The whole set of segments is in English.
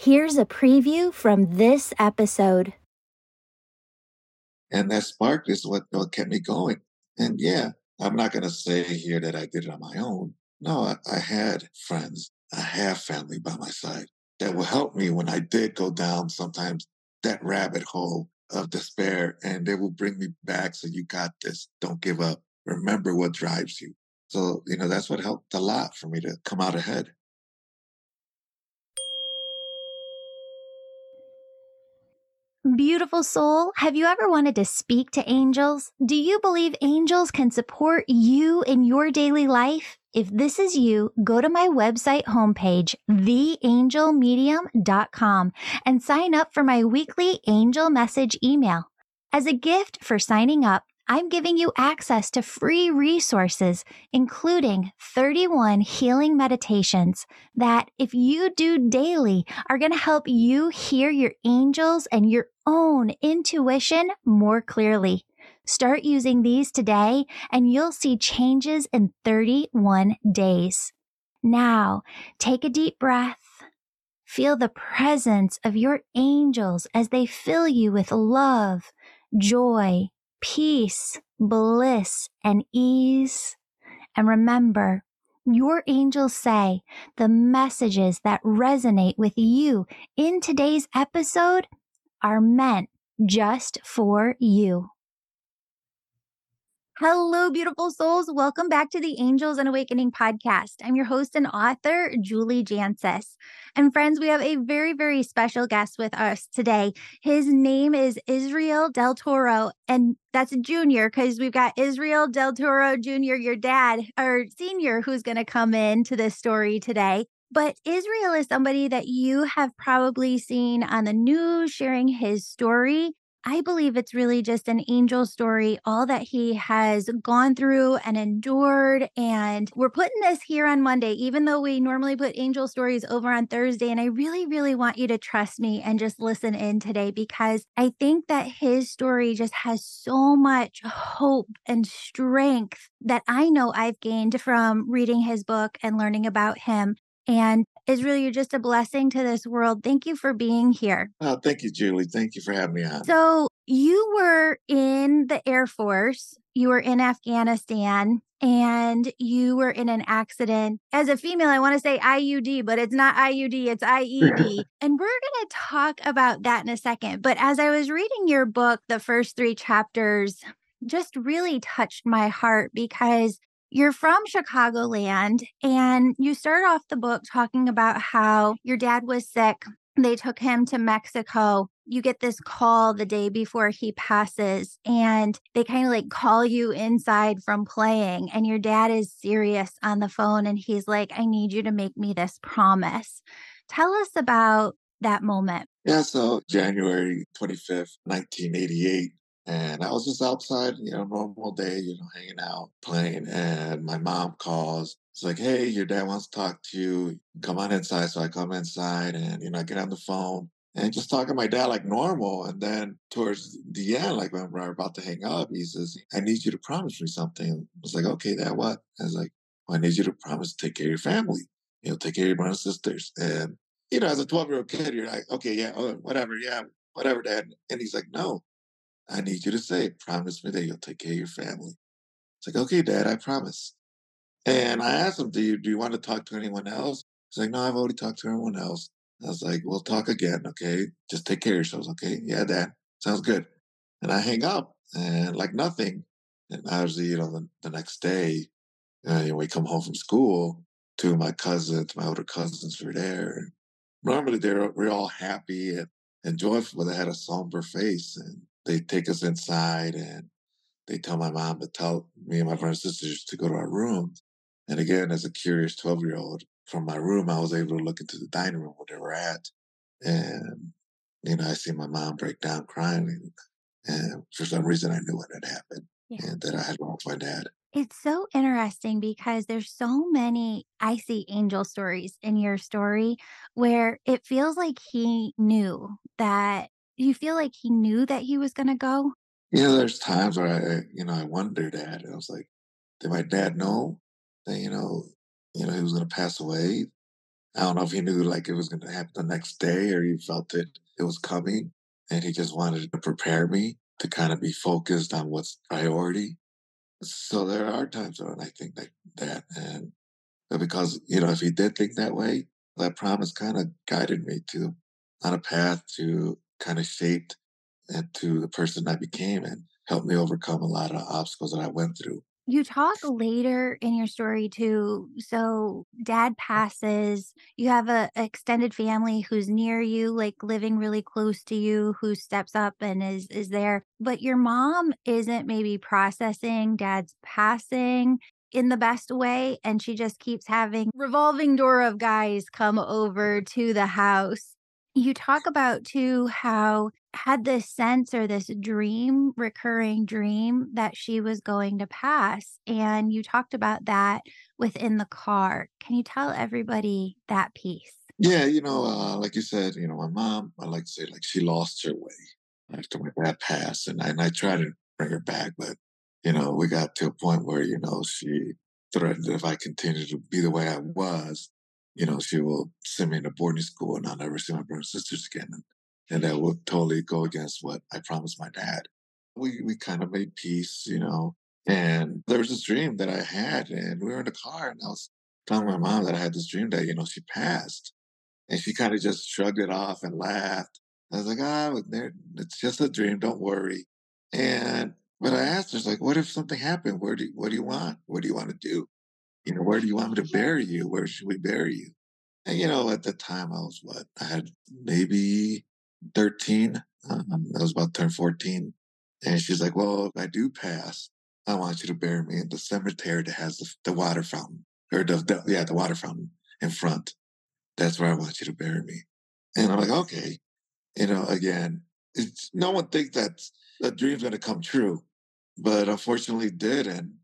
Here's a preview from this episode. And that spark is what, what kept me going. And yeah, I'm not going to say here that I did it on my own. No, I, I had friends, I have family by my side that will help me when I did go down sometimes that rabbit hole of despair and they will bring me back. So you got this. Don't give up. Remember what drives you. So, you know, that's what helped a lot for me to come out ahead. Beautiful soul, have you ever wanted to speak to angels? Do you believe angels can support you in your daily life? If this is you, go to my website homepage, theangelmedium.com, and sign up for my weekly angel message email. As a gift for signing up, I'm giving you access to free resources, including 31 healing meditations that, if you do daily, are going to help you hear your angels and your own intuition more clearly. Start using these today and you'll see changes in 31 days. Now, take a deep breath. Feel the presence of your angels as they fill you with love, joy, peace, bliss, and ease. And remember, your angels say the messages that resonate with you in today's episode are meant just for you. Hello, beautiful souls. Welcome back to the Angels and Awakening podcast. I'm your host and author, Julie Jancius. And friends, we have a very, very special guest with us today. His name is Israel Del Toro, and that's a junior because we've got Israel Del Toro Jr., your dad, or senior, who's going to come into this story today. But Israel is somebody that you have probably seen on the news sharing his story. I believe it's really just an angel story, all that he has gone through and endured. And we're putting this here on Monday, even though we normally put angel stories over on Thursday. And I really, really want you to trust me and just listen in today because I think that his story just has so much hope and strength that I know I've gained from reading his book and learning about him. And Israel, you're just a blessing to this world. Thank you for being here. Oh, thank you, Julie. Thank you for having me on. So, you were in the Air Force, you were in Afghanistan, and you were in an accident. As a female, I want to say IUD, but it's not IUD, it's IED. and we're going to talk about that in a second. But as I was reading your book, the first three chapters just really touched my heart because you're from Chicagoland and you start off the book talking about how your dad was sick. They took him to Mexico. You get this call the day before he passes, and they kind of like call you inside from playing. And your dad is serious on the phone and he's like, I need you to make me this promise. Tell us about that moment. Yeah, so January 25th, 1988, and I was just outside, you know, normal day, you know, hanging out, playing. And my mom calls. It's like, hey, your dad wants to talk to you. Come on inside. So I come inside and, you know, I get on the phone and just talking to my dad like normal. And then towards the end, like when we're about to hang up, he says, I need you to promise me something. I was like, okay, dad, what? I was like, well, I need you to promise to take care of your family, you know, take care of your brothers and sisters. And, you know, as a 12 year old kid, you're like, okay, yeah, oh, whatever, yeah, whatever, dad. And he's like, no, I need you to say, promise me that you'll take care of your family. It's like, okay, dad, I promise. And I asked him, do you, do you want to talk to anyone else? He's like, no, I've already talked to everyone else. I was like, we'll talk again, okay? Just take care of yourselves, okay? Yeah, dad, sounds good. And I hang up and like nothing. And obviously, you know, the, the next day, uh, you know, we come home from school, two of my cousins, my older cousins were there. Normally, they're, we're all happy and, and joyful. But they had a somber face. And they take us inside and they tell my mom to tell me and my brothers and sisters to go to our rooms. And again, as a curious 12 year old, from my room, I was able to look into the dining room where they were at. And, you know, I see my mom break down crying. And, and for some reason, I knew what had happened yeah. and that I had lost my dad. It's so interesting because there's so many I see angel stories in your story where it feels like he knew that you feel like he knew that he was going to go? Yeah, there's times where I, you know, I wondered that. I was like, did my dad know that, you know, you know, he was going to pass away? I don't know if he knew like it was going to happen the next day or he felt it it was coming, and he just wanted to prepare me to kind of be focused on what's priority. So there are times when I think like that, and because you know if he did think that way, that promise kind of guided me to on a path to kind of shaped into the person I became and helped me overcome a lot of obstacles that I went through. You talk later in your story too. So dad uh-huh. passes, you have a extended family who's near you, like living really close to you, who steps up and is is there. But your mom isn't maybe processing dad's passing in the best way and she just keeps having revolving door of guys come over mm-hmm. to the house you talk about too how had this sense or this dream, recurring dream that she was going to pass. And you talked about that within the car. Can you tell everybody that piece? Yeah, you know, uh, like you said, you know, my mom, I like to say, like she lost her way after my dad passed, and I, and I tried to bring her back, but you know, we got to a point where you know she threatened that if I continued to be the way I was, you know, she will send me to boarding school and I'll never see my brothers and sisters again. And, and that would totally go against what I promised my dad. We, we kind of made peace, you know, and there was this dream that I had and we were in the car and I was telling my mom that I had this dream that, you know, she passed and she kind of just shrugged it off and laughed. I was like, ah, it's just a dream. Don't worry. And, but I asked her, like, what if something happened? Where do you, what do you want? What do you want to do? You know, where do you want me to bury you? Where should we bury you? And, you know, at the time I was what? I had maybe 13. Um, I was about to turn 14. And she's like, well, if I do pass, I want you to bury me in the cemetery that has the, the water fountain or the, the, yeah, the water fountain in front. That's where I want you to bury me. And I'm like, okay. You know, again, it's, no one thinks that that dream's going to come true, but unfortunately did. And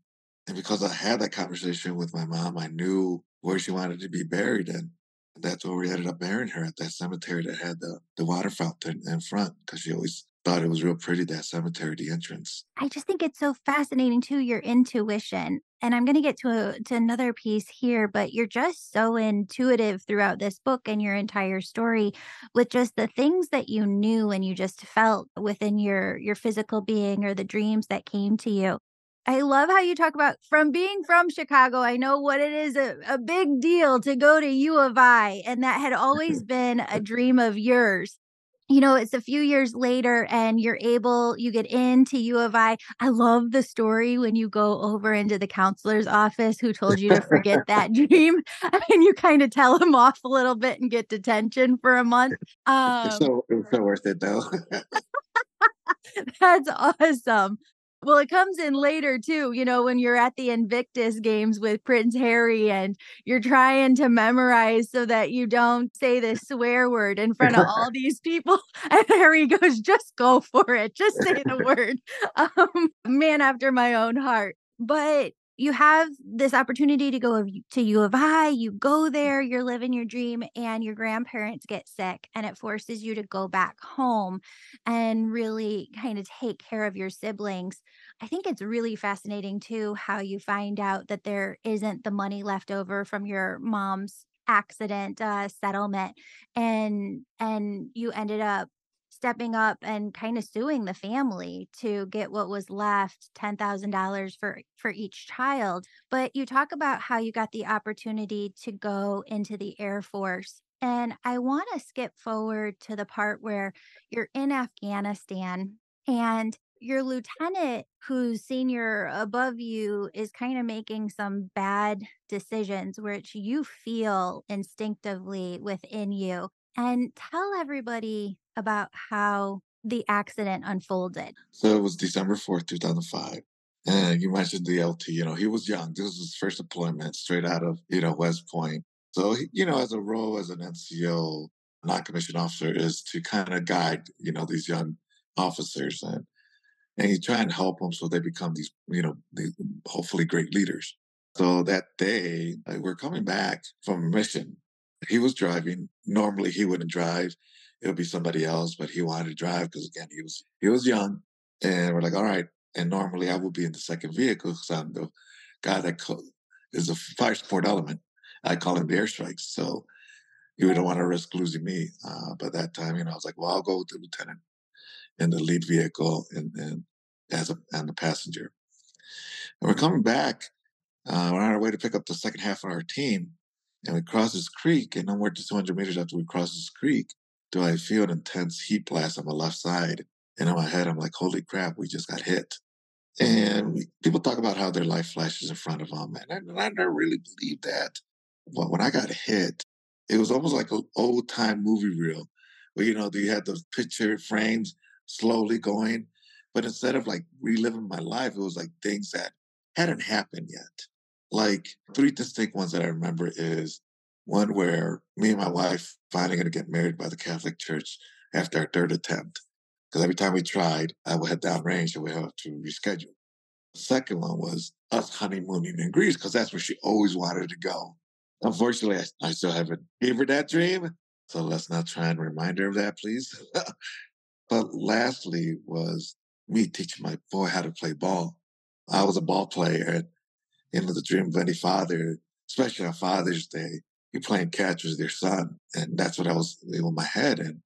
and because I had that conversation with my mom, I knew where she wanted to be buried. And that's where we ended up burying her at that cemetery that had the, the water fountain in front because she always thought it was real pretty, that cemetery, the entrance. I just think it's so fascinating too, your intuition. And I'm going to get to a, to another piece here, but you're just so intuitive throughout this book and your entire story with just the things that you knew and you just felt within your your physical being or the dreams that came to you. I love how you talk about from being from Chicago. I know what it is a, a big deal to go to U of I, and that had always been a dream of yours. You know, it's a few years later, and you're able, you get into U of I. I love the story when you go over into the counselor's office who told you to forget that dream, and you kind of tell him off a little bit and get detention for a month. Um, it's so, it's so worth it, though. that's awesome. Well, it comes in later too, you know, when you're at the Invictus games with Prince Harry and you're trying to memorize so that you don't say this swear word in front of all these people. And Harry goes, just go for it. Just say the word. Um, man after my own heart. But you have this opportunity to go to U of I, you go there, you're living your dream, and your grandparents get sick, and it forces you to go back home and really kind of take care of your siblings. I think it's really fascinating too how you find out that there isn't the money left over from your mom's accident uh, settlement and and you ended up stepping up and kind of suing the family to get what was left $10,000 for for each child but you talk about how you got the opportunity to go into the air force and I want to skip forward to the part where you're in Afghanistan and your lieutenant who's senior above you is kind of making some bad decisions which you feel instinctively within you and tell everybody about how the accident unfolded. So it was December 4th, 2005. And you mentioned the LT, you know, he was young. This was his first deployment straight out of, you know, West Point. So, he, you know, as a role as an NCO, non-commissioned officer is to kind of guide, you know, these young officers and and you try and help them so they become these, you know, these hopefully great leaders. So that day, like, we're coming back from a mission he was driving. Normally he wouldn't drive. It would be somebody else, but he wanted to drive because again, he was he was young. And we're like, all right. And normally I would be in the second vehicle because I'm the guy that co- is a fire support element. I call him the airstrikes. So you don't want to risk losing me. Uh, but that time, you know, I was like, well, I'll go with the lieutenant in the lead vehicle and, and as a and the passenger. And we're coming back. Uh, we're on our way to pick up the second half of our team, and we cross this creek. And no more than 200 meters after we cross this creek, do I feel an intense heat blast on my left side. And in my head, I'm like, holy crap, we just got hit. And we, people talk about how their life flashes in front of them. And I, I never really believed that. But when I got hit, it was almost like an old time movie reel where, you know, you had the picture frames slowly going. But instead of like reliving my life, it was like things that hadn't happened yet. Like three distinct ones that I remember is one where me and my wife finally going to get married by the Catholic Church after our third attempt. Because every time we tried, I would head downrange and we have to reschedule. The second one was us honeymooning in Greece because that's where she always wanted to go. Unfortunately, I, I still haven't gave her that dream. So let's not try and remind her of that, please. but lastly was me teaching my boy how to play ball. I was a ball player know the dream of any father, especially on Father's Day, you're playing catch with your son. And that's what I was in my head. And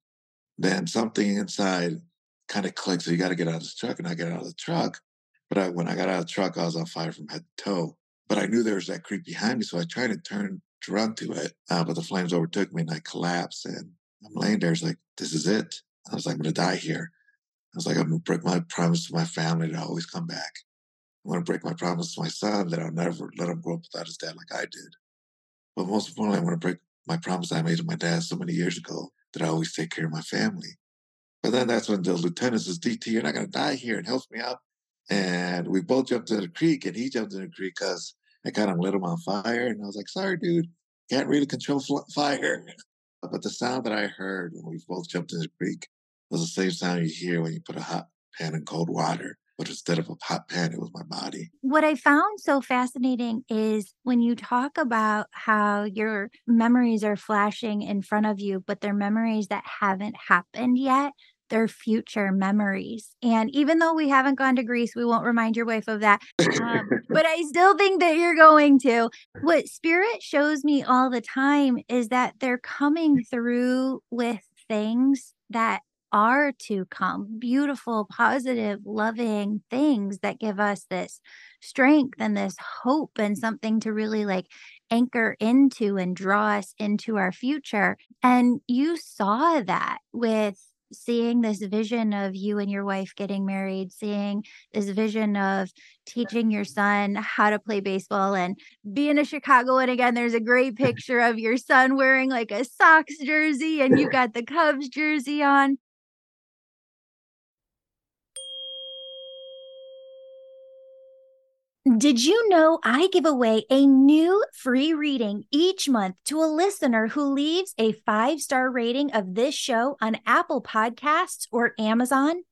then something inside kind of clicked. So you got to get out of the truck. And I got out of the truck. But I, when I got out of the truck, I was on fire from head to toe. But I knew there was that creek behind me. So I tried to turn to run to it. Uh, but the flames overtook me and I collapsed. And I'm laying there. It's like, this is it. I was like, I'm going to die here. I was like, I'm going to break my promise to my family to always come back. I'm going to break my promise to my son that I'll never let him grow up without his dad like I did. But most importantly, I want to break my promise I made to my dad so many years ago that I always take care of my family. But then that's when the lieutenant says, DT, you're not going to die here and helps me up. And we both jumped in the creek and he jumped in the creek because I kind of lit him on fire. And I was like, sorry, dude, can't really control fire. But the sound that I heard when we both jumped in the creek was the same sound you hear when you put a hot pan in cold water. But instead of a hot pan, it was my body. What I found so fascinating is when you talk about how your memories are flashing in front of you, but they're memories that haven't happened yet their future memories. And even though we haven't gone to Greece, we won't remind your wife of that. Um, but I still think that you're going to. What spirit shows me all the time is that they're coming through with things that are to come beautiful, positive, loving things that give us this strength and this hope and something to really like anchor into and draw us into our future. And you saw that with seeing this vision of you and your wife getting married, seeing this vision of teaching your son how to play baseball and being a Chicagoan again. There's a great picture of your son wearing like a Sox jersey and you got the Cubs jersey on. Did you know I give away a new free reading each month to a listener who leaves a five star rating of this show on Apple Podcasts or Amazon?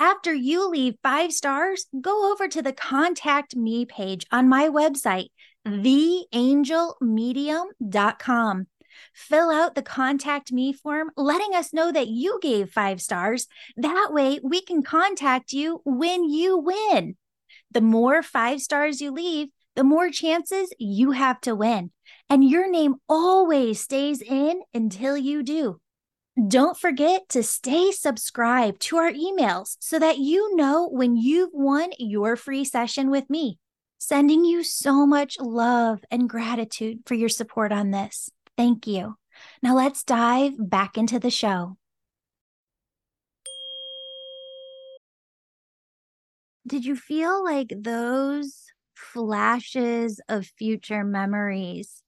After you leave five stars, go over to the Contact Me page on my website, theangelmedium.com. Fill out the Contact Me form, letting us know that you gave five stars. That way, we can contact you when you win. The more five stars you leave, the more chances you have to win. And your name always stays in until you do. Don't forget to stay subscribed to our emails so that you know when you've won your free session with me. Sending you so much love and gratitude for your support on this. Thank you. Now let's dive back into the show. Did you feel like those flashes of future memories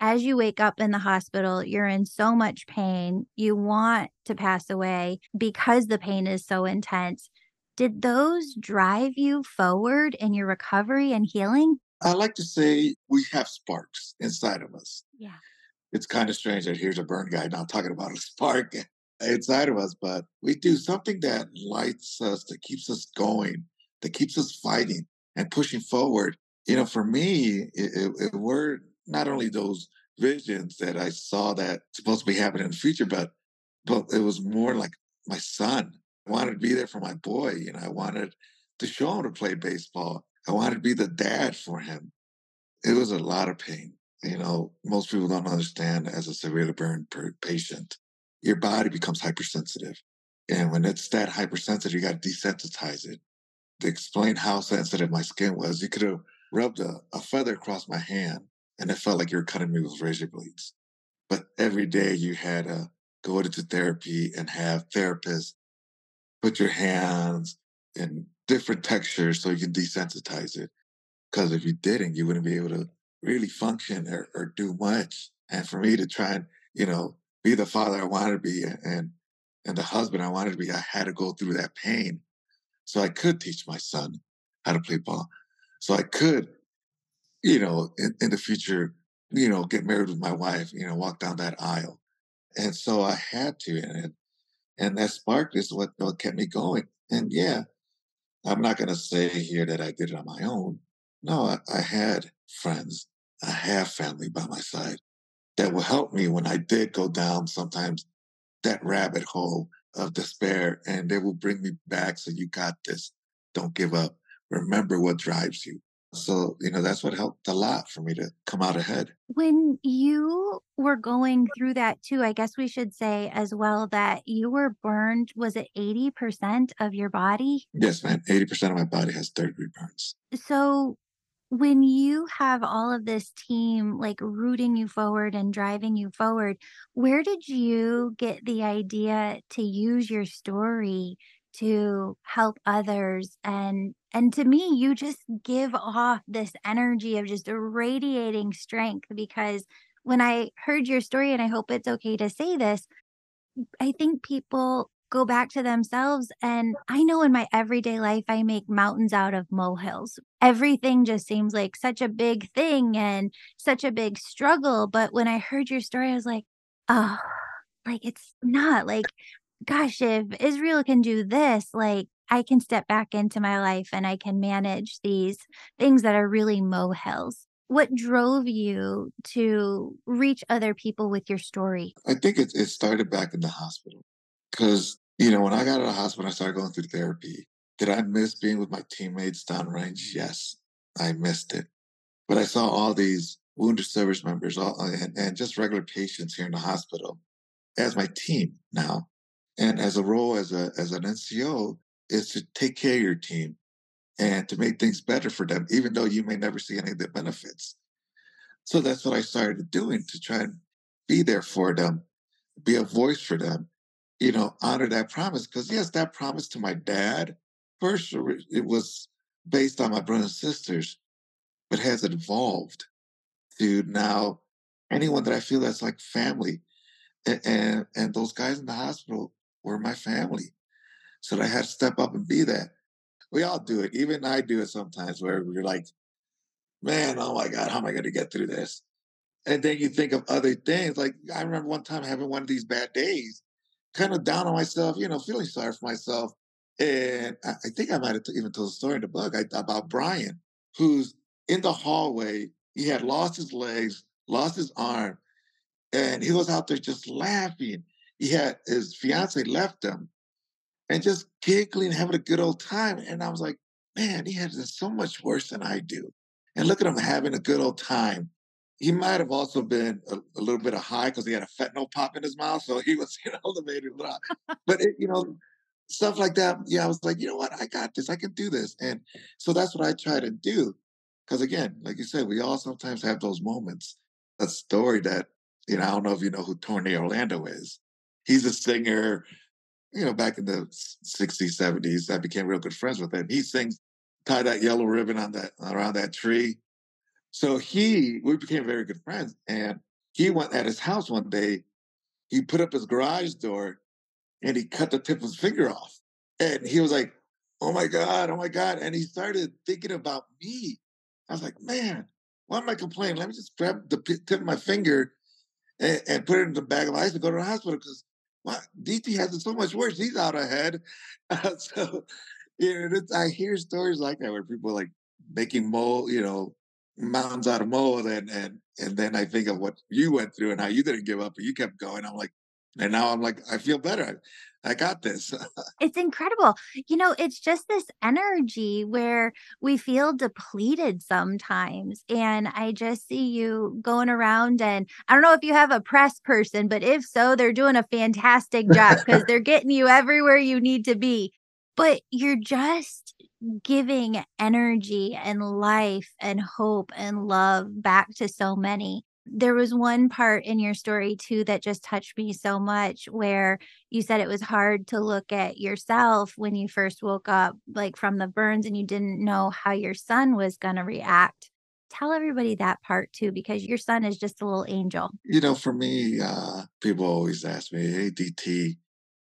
as you wake up in the hospital, you're in so much pain, you want to pass away because the pain is so intense. Did those drive you forward in your recovery and healing? I like to say we have sparks inside of us. Yeah. It's kind of strange that here's a burn guy now talking about a spark inside of us, but we do something that lights us, that keeps us going that keeps us fighting and pushing forward. You know, for me, it, it, it were not only those visions that I saw that supposed to be happening in the future, but but it was more like my son. I wanted to be there for my boy. You know, I wanted to show him to play baseball. I wanted to be the dad for him. It was a lot of pain. you know, most people don't understand as a severely burned patient, your body becomes hypersensitive. And when it's that hypersensitive, you got to desensitize it. To explain how sensitive my skin was, you could have rubbed a, a feather across my hand and it felt like you were cutting me with razor blades. But every day you had to go into therapy and have therapists put your hands in different textures so you can desensitize it. Because if you didn't, you wouldn't be able to really function or, or do much. And for me to try and, you know, be the father I wanted to be and and the husband I wanted to be, I had to go through that pain. So I could teach my son how to play ball. So I could, you know, in, in the future, you know, get married with my wife, you know, walk down that aisle. And so I had to. And and that spark is what, what kept me going. And yeah, I'm not going to say here that I did it on my own. No, I, I had friends, I have family by my side that will help me when I did go down sometimes that rabbit hole of despair and they will bring me back. So you got this. Don't give up. Remember what drives you. So, you know, that's what helped a lot for me to come out ahead. When you were going through that too, I guess we should say as well that you were burned, was it 80% of your body? Yes, man. 80% of my body has third degree burns. So when you have all of this team like rooting you forward and driving you forward, where did you get the idea to use your story to help others? And and to me you just give off this energy of just radiating strength because when I heard your story and I hope it's okay to say this, I think people go back to themselves. And I know in my everyday life, I make mountains out of molehills. Everything just seems like such a big thing and such a big struggle. But when I heard your story, I was like, oh, like it's not like, gosh, if Israel can do this, like I can step back into my life and I can manage these things that are really molehills. What drove you to reach other people with your story? I think it, it started back in the hospital. Because, you know, when I got out of the hospital, I started going through therapy. Did I miss being with my teammates downrange? Yes, I missed it. But I saw all these wounded service members all, uh, and, and just regular patients here in the hospital as my team now. And as a role as a as an NCO is to take care of your team and to make things better for them, even though you may never see any of the benefits. So that's what I started doing to try and be there for them, be a voice for them, you know, honor that promise. Because yes, that promise to my dad, first it was based on my brothers and sisters, but has evolved to now anyone that I feel that's like family. And, and, and those guys in the hospital were my family. So I had to step up and be that. We all do it. Even I do it sometimes where we're like, man, oh my God, how am I going to get through this? And then you think of other things. Like I remember one time having one of these bad days kind of down on myself, you know, feeling sorry for myself. And I, I think I might have even told a story in the book about Brian, who's in the hallway. He had lost his legs, lost his arm, and he was out there just laughing. He had his fiance left him and just giggling, having a good old time. And I was like, man, he has it so much worse than I do. And look at him having a good old time he might have also been a, a little bit of high because he had a fentanyl pop in his mouth, so he was you know elevated. But it, you know, stuff like that. Yeah, I was like, you know what, I got this. I can do this, and so that's what I try to do. Because again, like you said, we all sometimes have those moments. A story that you know, I don't know if you know who Tony Orlando is. He's a singer. You know, back in the '60s, '70s, I became real good friends with him. He sings "Tie That Yellow Ribbon on that around that tree." So he, we became very good friends. And he went at his house one day, he put up his garage door and he cut the tip of his finger off. And he was like, oh my God, oh my God. And he started thinking about me. I was like, man, why am I complaining? Let me just grab the tip of my finger and, and put it in the bag of ice and go to the hospital because what DT has it so much worse. He's out ahead. Uh, so, you know, I hear stories like that where people like making mold, you know, mountains out of mold and and and then I think of what you went through and how you didn't give up and you kept going. I'm like, and now I'm like, I feel better. I got this. it's incredible. You know, it's just this energy where we feel depleted sometimes. And I just see you going around, and I don't know if you have a press person, but if so, they're doing a fantastic job because they're getting you everywhere you need to be. But you're just giving energy and life and hope and love back to so many. There was one part in your story too that just touched me so much where you said it was hard to look at yourself when you first woke up like from the burns and you didn't know how your son was going to react. Tell everybody that part too because your son is just a little angel. You know for me uh people always ask me hey dt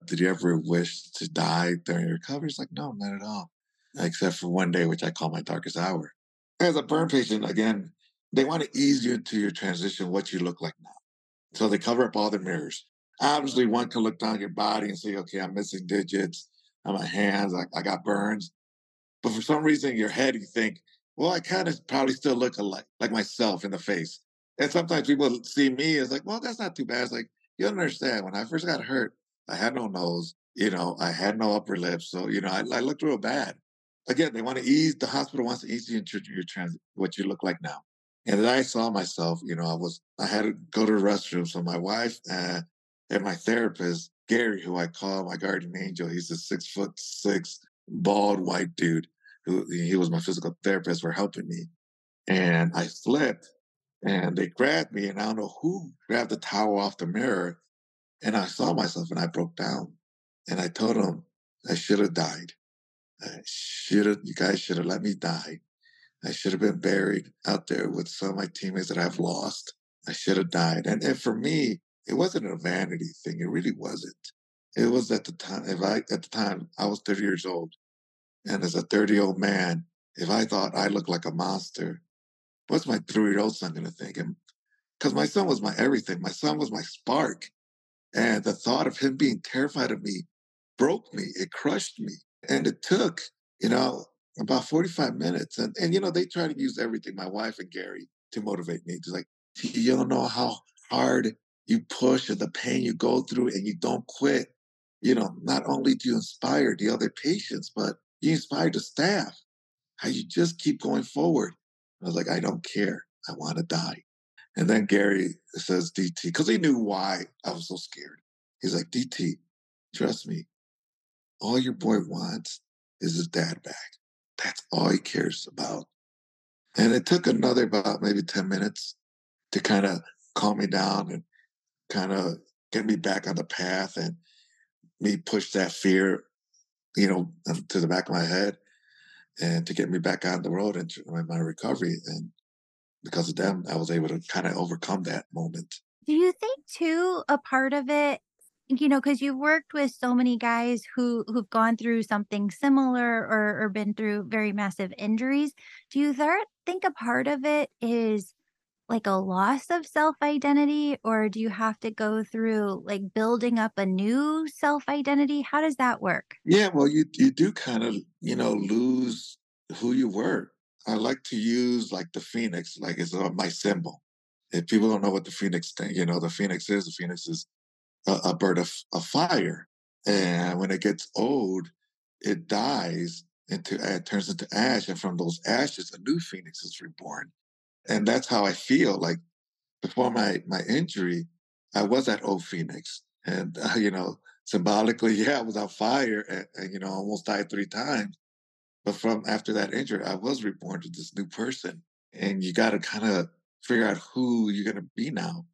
did you ever wish to die during your recovery? It's like no not at all except for one day which i call my darkest hour as a burn patient again they want to ease you into your transition, what you look like now. So they cover up all the mirrors. Obviously, one can look down your body and say, okay, I'm missing digits on my hands, I, I got burns. But for some reason, your head, you think, well, I kind of probably still look alike, like myself in the face. And sometimes people see me as like, well, that's not too bad. It's like, you don't understand, when I first got hurt, I had no nose, you know, I had no upper lip. So, you know, I, I looked real bad. Again, they want to ease, the hospital wants to ease you into your trans, what you look like now. And then I saw myself, you know, I was, I had to go to the restroom. So my wife uh, and my therapist, Gary, who I call my guardian angel, he's a six foot six, bald white dude who he was my physical therapist, were helping me. And I slipped and they grabbed me and I don't know who grabbed the towel off the mirror. And I saw myself and I broke down. And I told them I should have died. I should have, you guys should have let me die. I should have been buried out there with some of my teammates that I've lost. I should have died. And, and for me, it wasn't a vanity thing. It really wasn't. It was at the time, if I, at the time, I was 30 years old. And as a 30 year old man, if I thought I looked like a monster, what's my three year old son going to think? Because my son was my everything. My son was my spark. And the thought of him being terrified of me broke me. It crushed me. And it took, you know, about 45 minutes. And, and you know, they try to use everything, my wife and Gary, to motivate me. Just like, you don't know how hard you push and the pain you go through and you don't quit. You know, not only do you inspire the other patients, but you inspire the staff. How you just keep going forward. I was like, I don't care. I want to die. And then Gary says, DT, because he knew why I was so scared. He's like, DT, trust me, all your boy wants is his dad back. That's all he cares about. And it took another about maybe 10 minutes to kind of calm me down and kind of get me back on the path and me push that fear, you know, um, to the back of my head and to get me back on the road and my recovery. And because of them, I was able to kind of overcome that moment. Do you think too a part of it you know because you've worked with so many guys who who've gone through something similar or or been through very massive injuries. Do you think a part of it is like a loss of self identity or do you have to go through like building up a new self identity how does that work? Yeah well you you do kind of you know lose who you were. I like to use like the phoenix like it's uh, my symbol. If people don't know what the phoenix thing you know the phoenix is the phoenix is a, a bird of, of fire. And when it gets old, it dies into it turns into ash, and from those ashes, a new phoenix is reborn. And that's how I feel. Like before my my injury, I was that old phoenix, and uh, you know, symbolically, yeah, I was on fire, and, and you know, almost died three times. But from after that injury, I was reborn to this new person, and you got to kind of figure out who you're going to be now.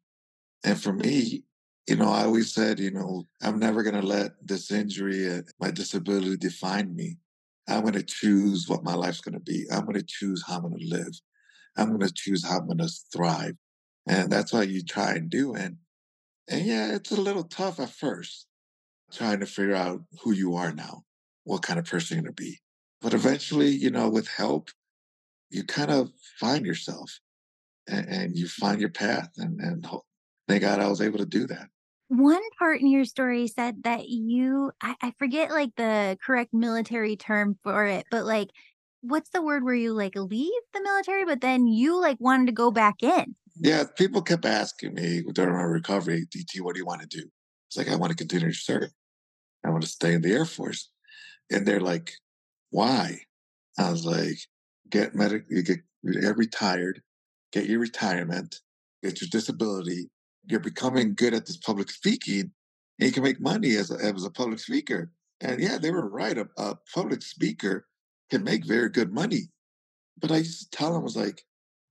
And for me, you know, I always said, you know, I'm never going to let this injury and my disability define me. I'm going to choose what my life's going to be. I'm going to choose how I'm going to live. I'm going to choose how I'm going to thrive. And that's what you try and do. And, and yeah, it's a little tough at first trying to figure out who you are now, what kind of person you're going to be. But eventually, you know, with help, you kind of find yourself and, and you find your path. And, and thank God I was able to do that one part in your story said that you I, I forget like the correct military term for it but like what's the word where you like leave the military but then you like wanted to go back in yeah people kept asking me during my recovery dt what do you want to do it's like i want to continue to serve I want to stay in the Air Force. And they're like, why? I was like, get medic, you get, get retired, get your retirement, get your disability. You're becoming good at this public speaking, and you can make money as a, as a public speaker. And yeah, they were right. A, a public speaker can make very good money. But I used to tell them, was like,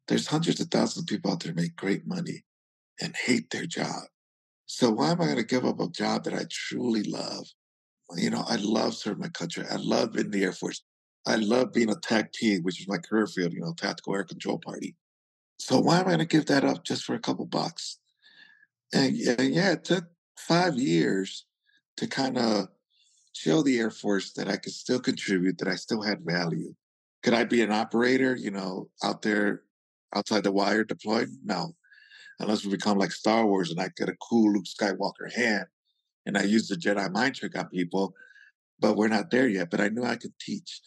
there's hundreds of thousands of people out there make great money and hate their job. So why am I going to give up a job that I truly love? You know, I love serving my country. I love being in the Air Force. I love being a TACP, which is my career field, you know, Tactical Air Control Party. So why am I going to give that up just for a couple bucks? And, and yeah, it took five years to kind of show the Air Force that I could still contribute, that I still had value. Could I be an operator, you know, out there outside the wire deployed? No. Unless we become like Star Wars and I get a cool Luke Skywalker hand and I use the Jedi mind trick on people, but we're not there yet. But I knew I could teach.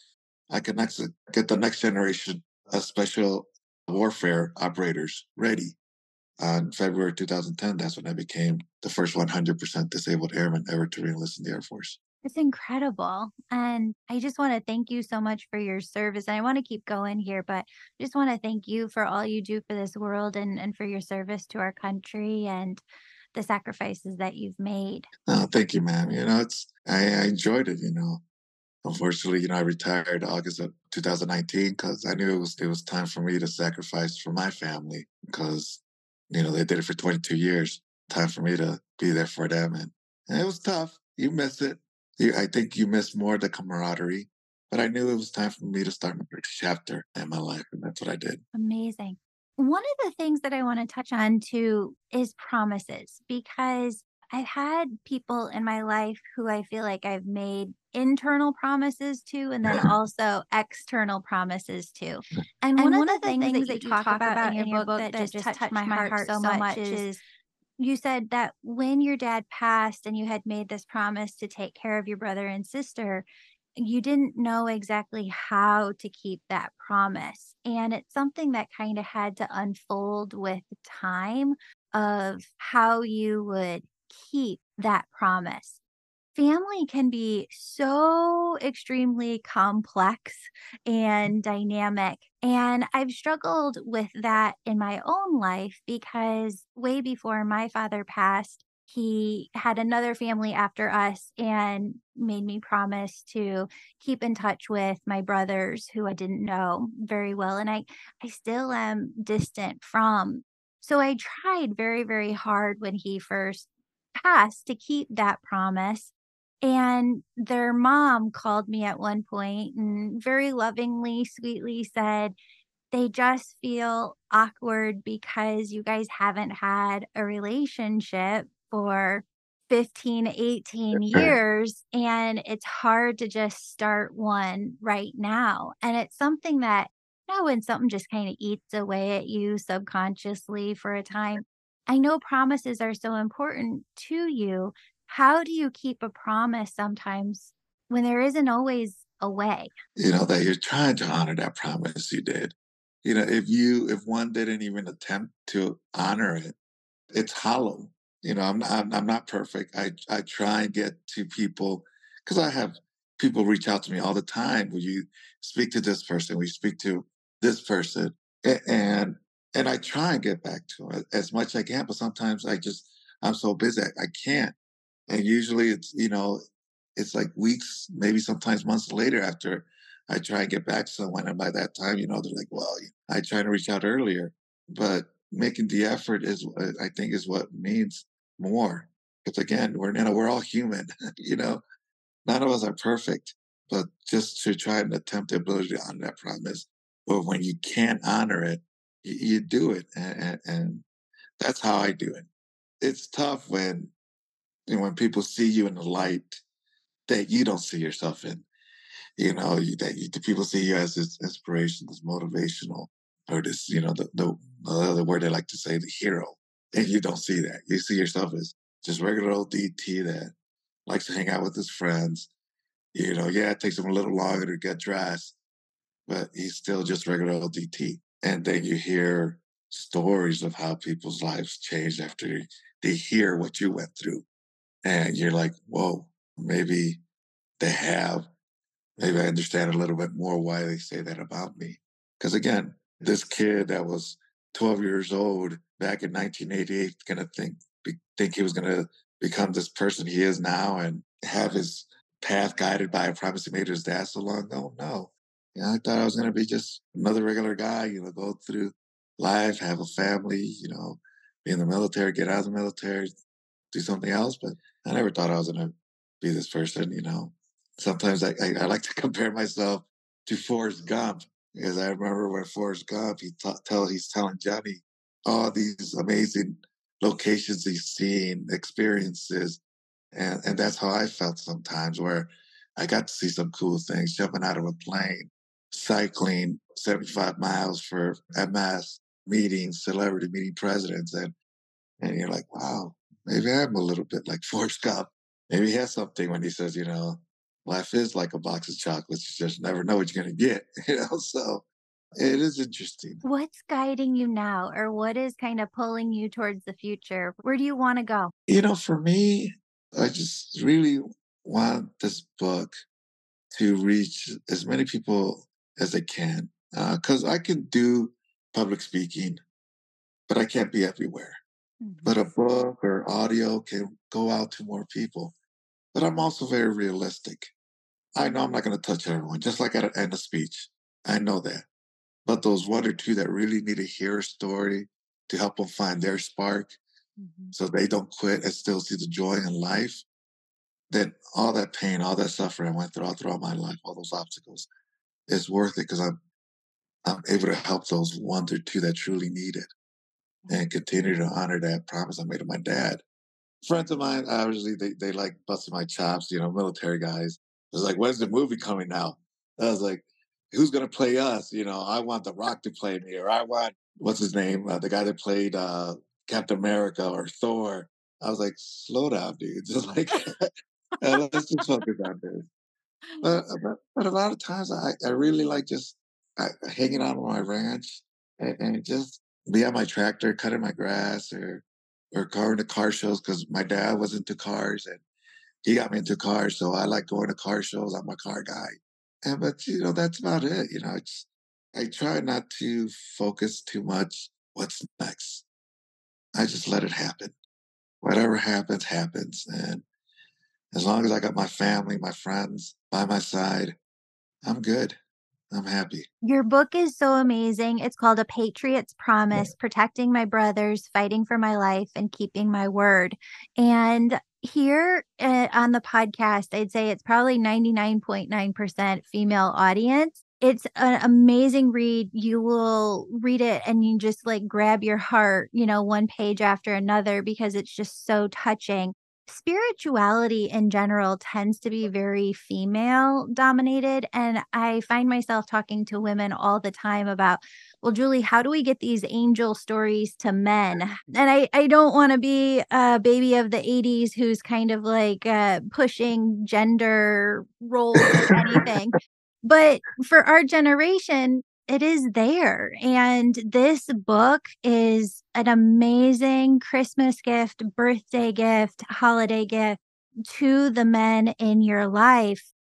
I could next get the next generation of special warfare operators ready. On February 2010, that's when I became the first 100% disabled airman ever to reenlist in the Air Force. It's incredible. And I just want to thank you so much for your service. And I want to keep going here, but I just want to thank you for all you do for this world and, and for your service to our country and the sacrifices that you've made. Oh, thank you, ma'am. You know, it's I, I enjoyed it, you know. Unfortunately, you know, I retired August of 2019 because I knew it was it was time for me to sacrifice for my family because, you know, they did it for 22 years. Time for me to be there for them. And, and it was tough. You miss it I think you miss more the camaraderie. But I knew it was time for me to start my next chapter in my life, and that's what I did. Amazing. One of the things that I want to touch on too is promises because I've had people in my life who I feel like I've made internal promises to and then also external promises to. And, and one, one, of the, things, things, that you talk, talk about, in your book that, that just touched my heart so much is you said that when your dad passed and you had made this promise to take care of your brother and sister, you didn't know exactly how to keep that promise. And it's something that kind of had to unfold with time of how you would keep that promise family can be so extremely complex and dynamic. And I've struggled with that in my own life because way before my father passed, he had another family after us and made me promise to keep in touch with my brothers who I didn't know very well and I I still am distant from. So I tried very very hard when he first passed to keep that promise and their mom called me at one point and very lovingly, sweetly said, they just feel awkward because you guys haven't had a relationship for 15, 18 years. And it's hard to just start one right now. And it's something that, you know, when something just kind of eats away at you subconsciously for a time, I know promises are so important to you how do you keep a promise sometimes when there isn't always a way? You know, that you're trying to honor that promise you did. You know, if you, if one didn't even attempt to honor it, it's hollow. You know, I'm not, I'm not perfect. I, I try and get to people because I have people reach out to me all the time. Will you speak to this person? Will you speak to this person? And, and I try and get back to them as much as I can, but sometimes I just, I'm so busy, I, can't. And usually it's, you know, it's like weeks, maybe sometimes months later after I try and get back to someone. And by that time, you know, they're like, well, I try to reach out earlier. But making the effort is, uh, I think, is what means more. Because again, we're, you know, we're all human, you know, none of us are perfect, but just to try and attempt the ability to honor that promise. But when you can't honor it, you, you do it. And, and, that's how I do it. It's tough when and when people see you in the light that you don't see yourself in, you know, that you, people see you as this inspiration, this motivational, or this, you know, the, the, the other word they like to say, the hero. And you don't see that. You see yourself as just regular old DT that likes to hang out with his friends. You know, yeah, it takes him a little longer to get dressed, but he's still just regular old DT. And then you hear stories of how people's lives changed after they hear what you went through and you're like, whoa, maybe they have. Maybe I understand a little bit more why they say that about me. Because again, this kid that was 12 years old back in 1988 going to think think he was going to become this person he is now and have his path guided by a promise he made to his dad so long ago. No, you know, I thought I was going to be just another regular guy, you know, go through life, have a family, you know, be in the military, get out of the military, do something else. But I never thought I was going to be this person, you know. Sometimes I, I, I like to compare myself to Forrest Gump because I remember when Forrest Gump, he t- tell, he's telling Johnny all these amazing locations he's seen, experiences. And, and that's how I felt sometimes, where I got to see some cool things, jumping out of a plane, cycling 75 miles for MS meetings, celebrity meeting presidents. And, and you're like, wow, maybe I'm a little bit like Forrest Gump. Maybe he has something when he says, you know, life is like a box of chocolates. You just never know what you're going to get, you know? So it is interesting. What's guiding you now, or what is kind of pulling you towards the future? Where do you want to go? You know, for me, I just really want this book to reach as many people as I can. Because uh, I can do public speaking, but I can't be everywhere. Mm-hmm. But a book or audio can go out to more people. But I'm also very realistic. I know I'm not going to touch everyone, just like at the end of speech. I know that. But those one or two that really need to hear a story to help them find their spark mm-hmm. so they don't quit and still see the joy in life, then all that pain, all that suffering I went through all throughout my life, all those obstacles, is worth it because I'm I'm able to help those one or two that truly need it and continue to honor that promise I made to my dad. Friends of mine, obviously, they, they like busting my chops, you know, military guys. It was like, when's the movie coming out? I was like, who's going to play us? You know, I want The Rock to play me, or I want what's his name, uh, the guy that played uh, Captain America or Thor. I was like, slow down, dude. Just like, let's just focus on this. But, but, but a lot of times, I, I really like just I, hanging out on my ranch and, and, just be on my tractor, cutting my grass, or or going to car shows because my dad was into cars and he got me into cars. So I like going to car shows. I'm a car guy. And but you know, that's about it. You know, it's I try not to focus too much what's next. I just let it happen. Whatever happens, happens. And as long as I got my family, my friends by my side, I'm good. I'm happy. Your book is so amazing. It's called A Patriot's Promise Protecting My Brothers, Fighting for My Life, and Keeping My Word. And here uh, on the podcast, I'd say it's probably 99.9% female audience. It's an amazing read. You will read it and you just like grab your heart, you know, one page after another because it's just so touching spirituality in general tends to be very female dominated. And I find myself talking to women all the time about, well, Julie, how do we get these angel stories to men? And I, I don't want to be a baby of the 80s who's kind of like uh, pushing gender roles or anything. But for our generation, it is there. And this book is an amazing Christmas gift, birthday gift, holiday gift to the men in your life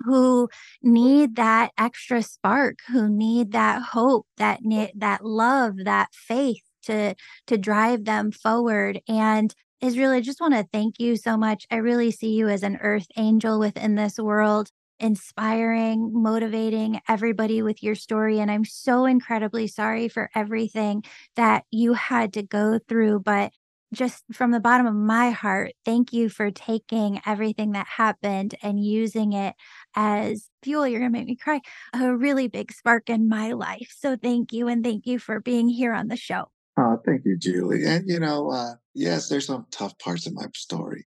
who need that extra spark, who need that hope, that that love, that faith to to drive them forward. And Israel, I just want to thank you so much. I really see you as an earth angel within this world inspiring, motivating everybody with your story. And I'm so incredibly sorry for everything that you had to go through. But just from the bottom of my heart, thank you for taking everything that happened and using it as fuel. You're going to make me cry. A really big spark in my life. So thank you. And thank you for being here on the show. Oh, thank you, Julie. And, you know, uh, yes, there's some tough parts of my story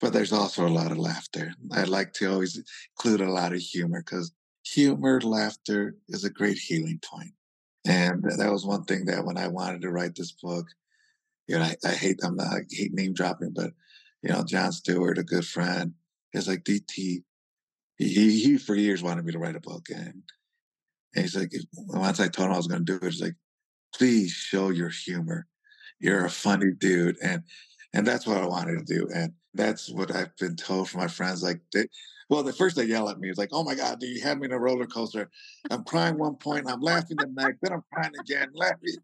but there's also a lot of laughter. I like to always include a lot of humor because humor, laughter is a great healing point. And that was one thing that when I wanted to write this book, you know, I, I hate I'm not I hate name dropping, but you know, Jon Stewart, a good friend, is like DT. He, he, for years wanted me to write a book, and, and he's like, once I told him I was going to do it, he's like, please show your humor. You're a funny dude, and and that's what I wanted to do. And that's what I've been told from my friends. Like, they, well, the first they yell at me is like, "Oh my God, do you have me in a roller coaster?" I'm crying one point, I'm laughing the next, then I'm crying again, laughing.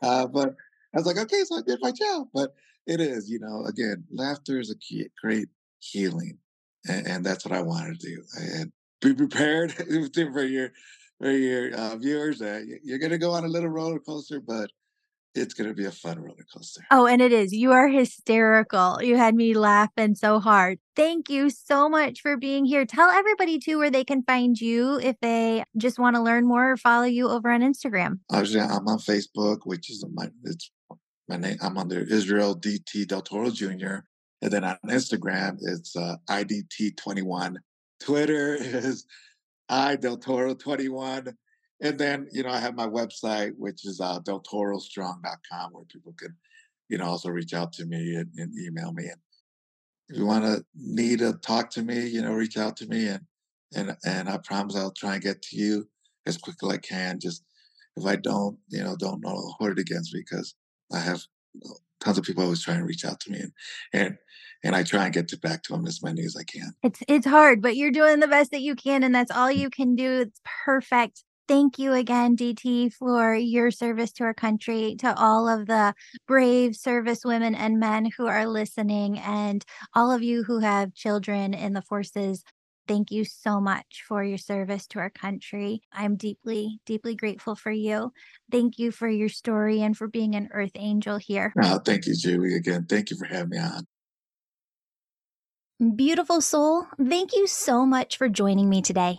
Uh, but I was like, okay, so I did my job. But it is, you know, again, laughter is a key, great healing, and, and, that's what I wanted to do. And be prepared for your for your uh, viewers that you're going to go on a little roller coaster, but it's going to be a fun roller coaster. Oh, and it is. You are hysterical. You had me laughing so hard. Thank you so much for being here. Tell everybody too where they can find you if they just want to learn more or follow you over on Instagram. Obviously, I'm on Facebook, which is my it's my name. I'm under Israel DT Del Toro Jr. And then on Instagram, it's uh, IDT21. Twitter is I Del Toro 21. And then, you know, I have my website, which is uh, deltorostrong.com, where people can, you know, also reach out to me and, and email me. And if you want to need to talk to me, you know, reach out to me, and and and I promise I'll try and get to you as quickly as I can. Just if I don't, you know, don't know hold it against me because I have tons of people always trying to reach out to me, and and and I try and get to back to them as many as I can. It's it's hard, but you're doing the best that you can, and that's all you can do. It's perfect. Thank you again, DT, for your service to our country, to all of the brave service women and men who are listening, and all of you who have children in the forces. Thank you so much for your service to our country. I'm deeply, deeply grateful for you. Thank you for your story and for being an earth angel here. Oh, thank you, Julie. Again, thank you for having me on. Beautiful soul, thank you so much for joining me today.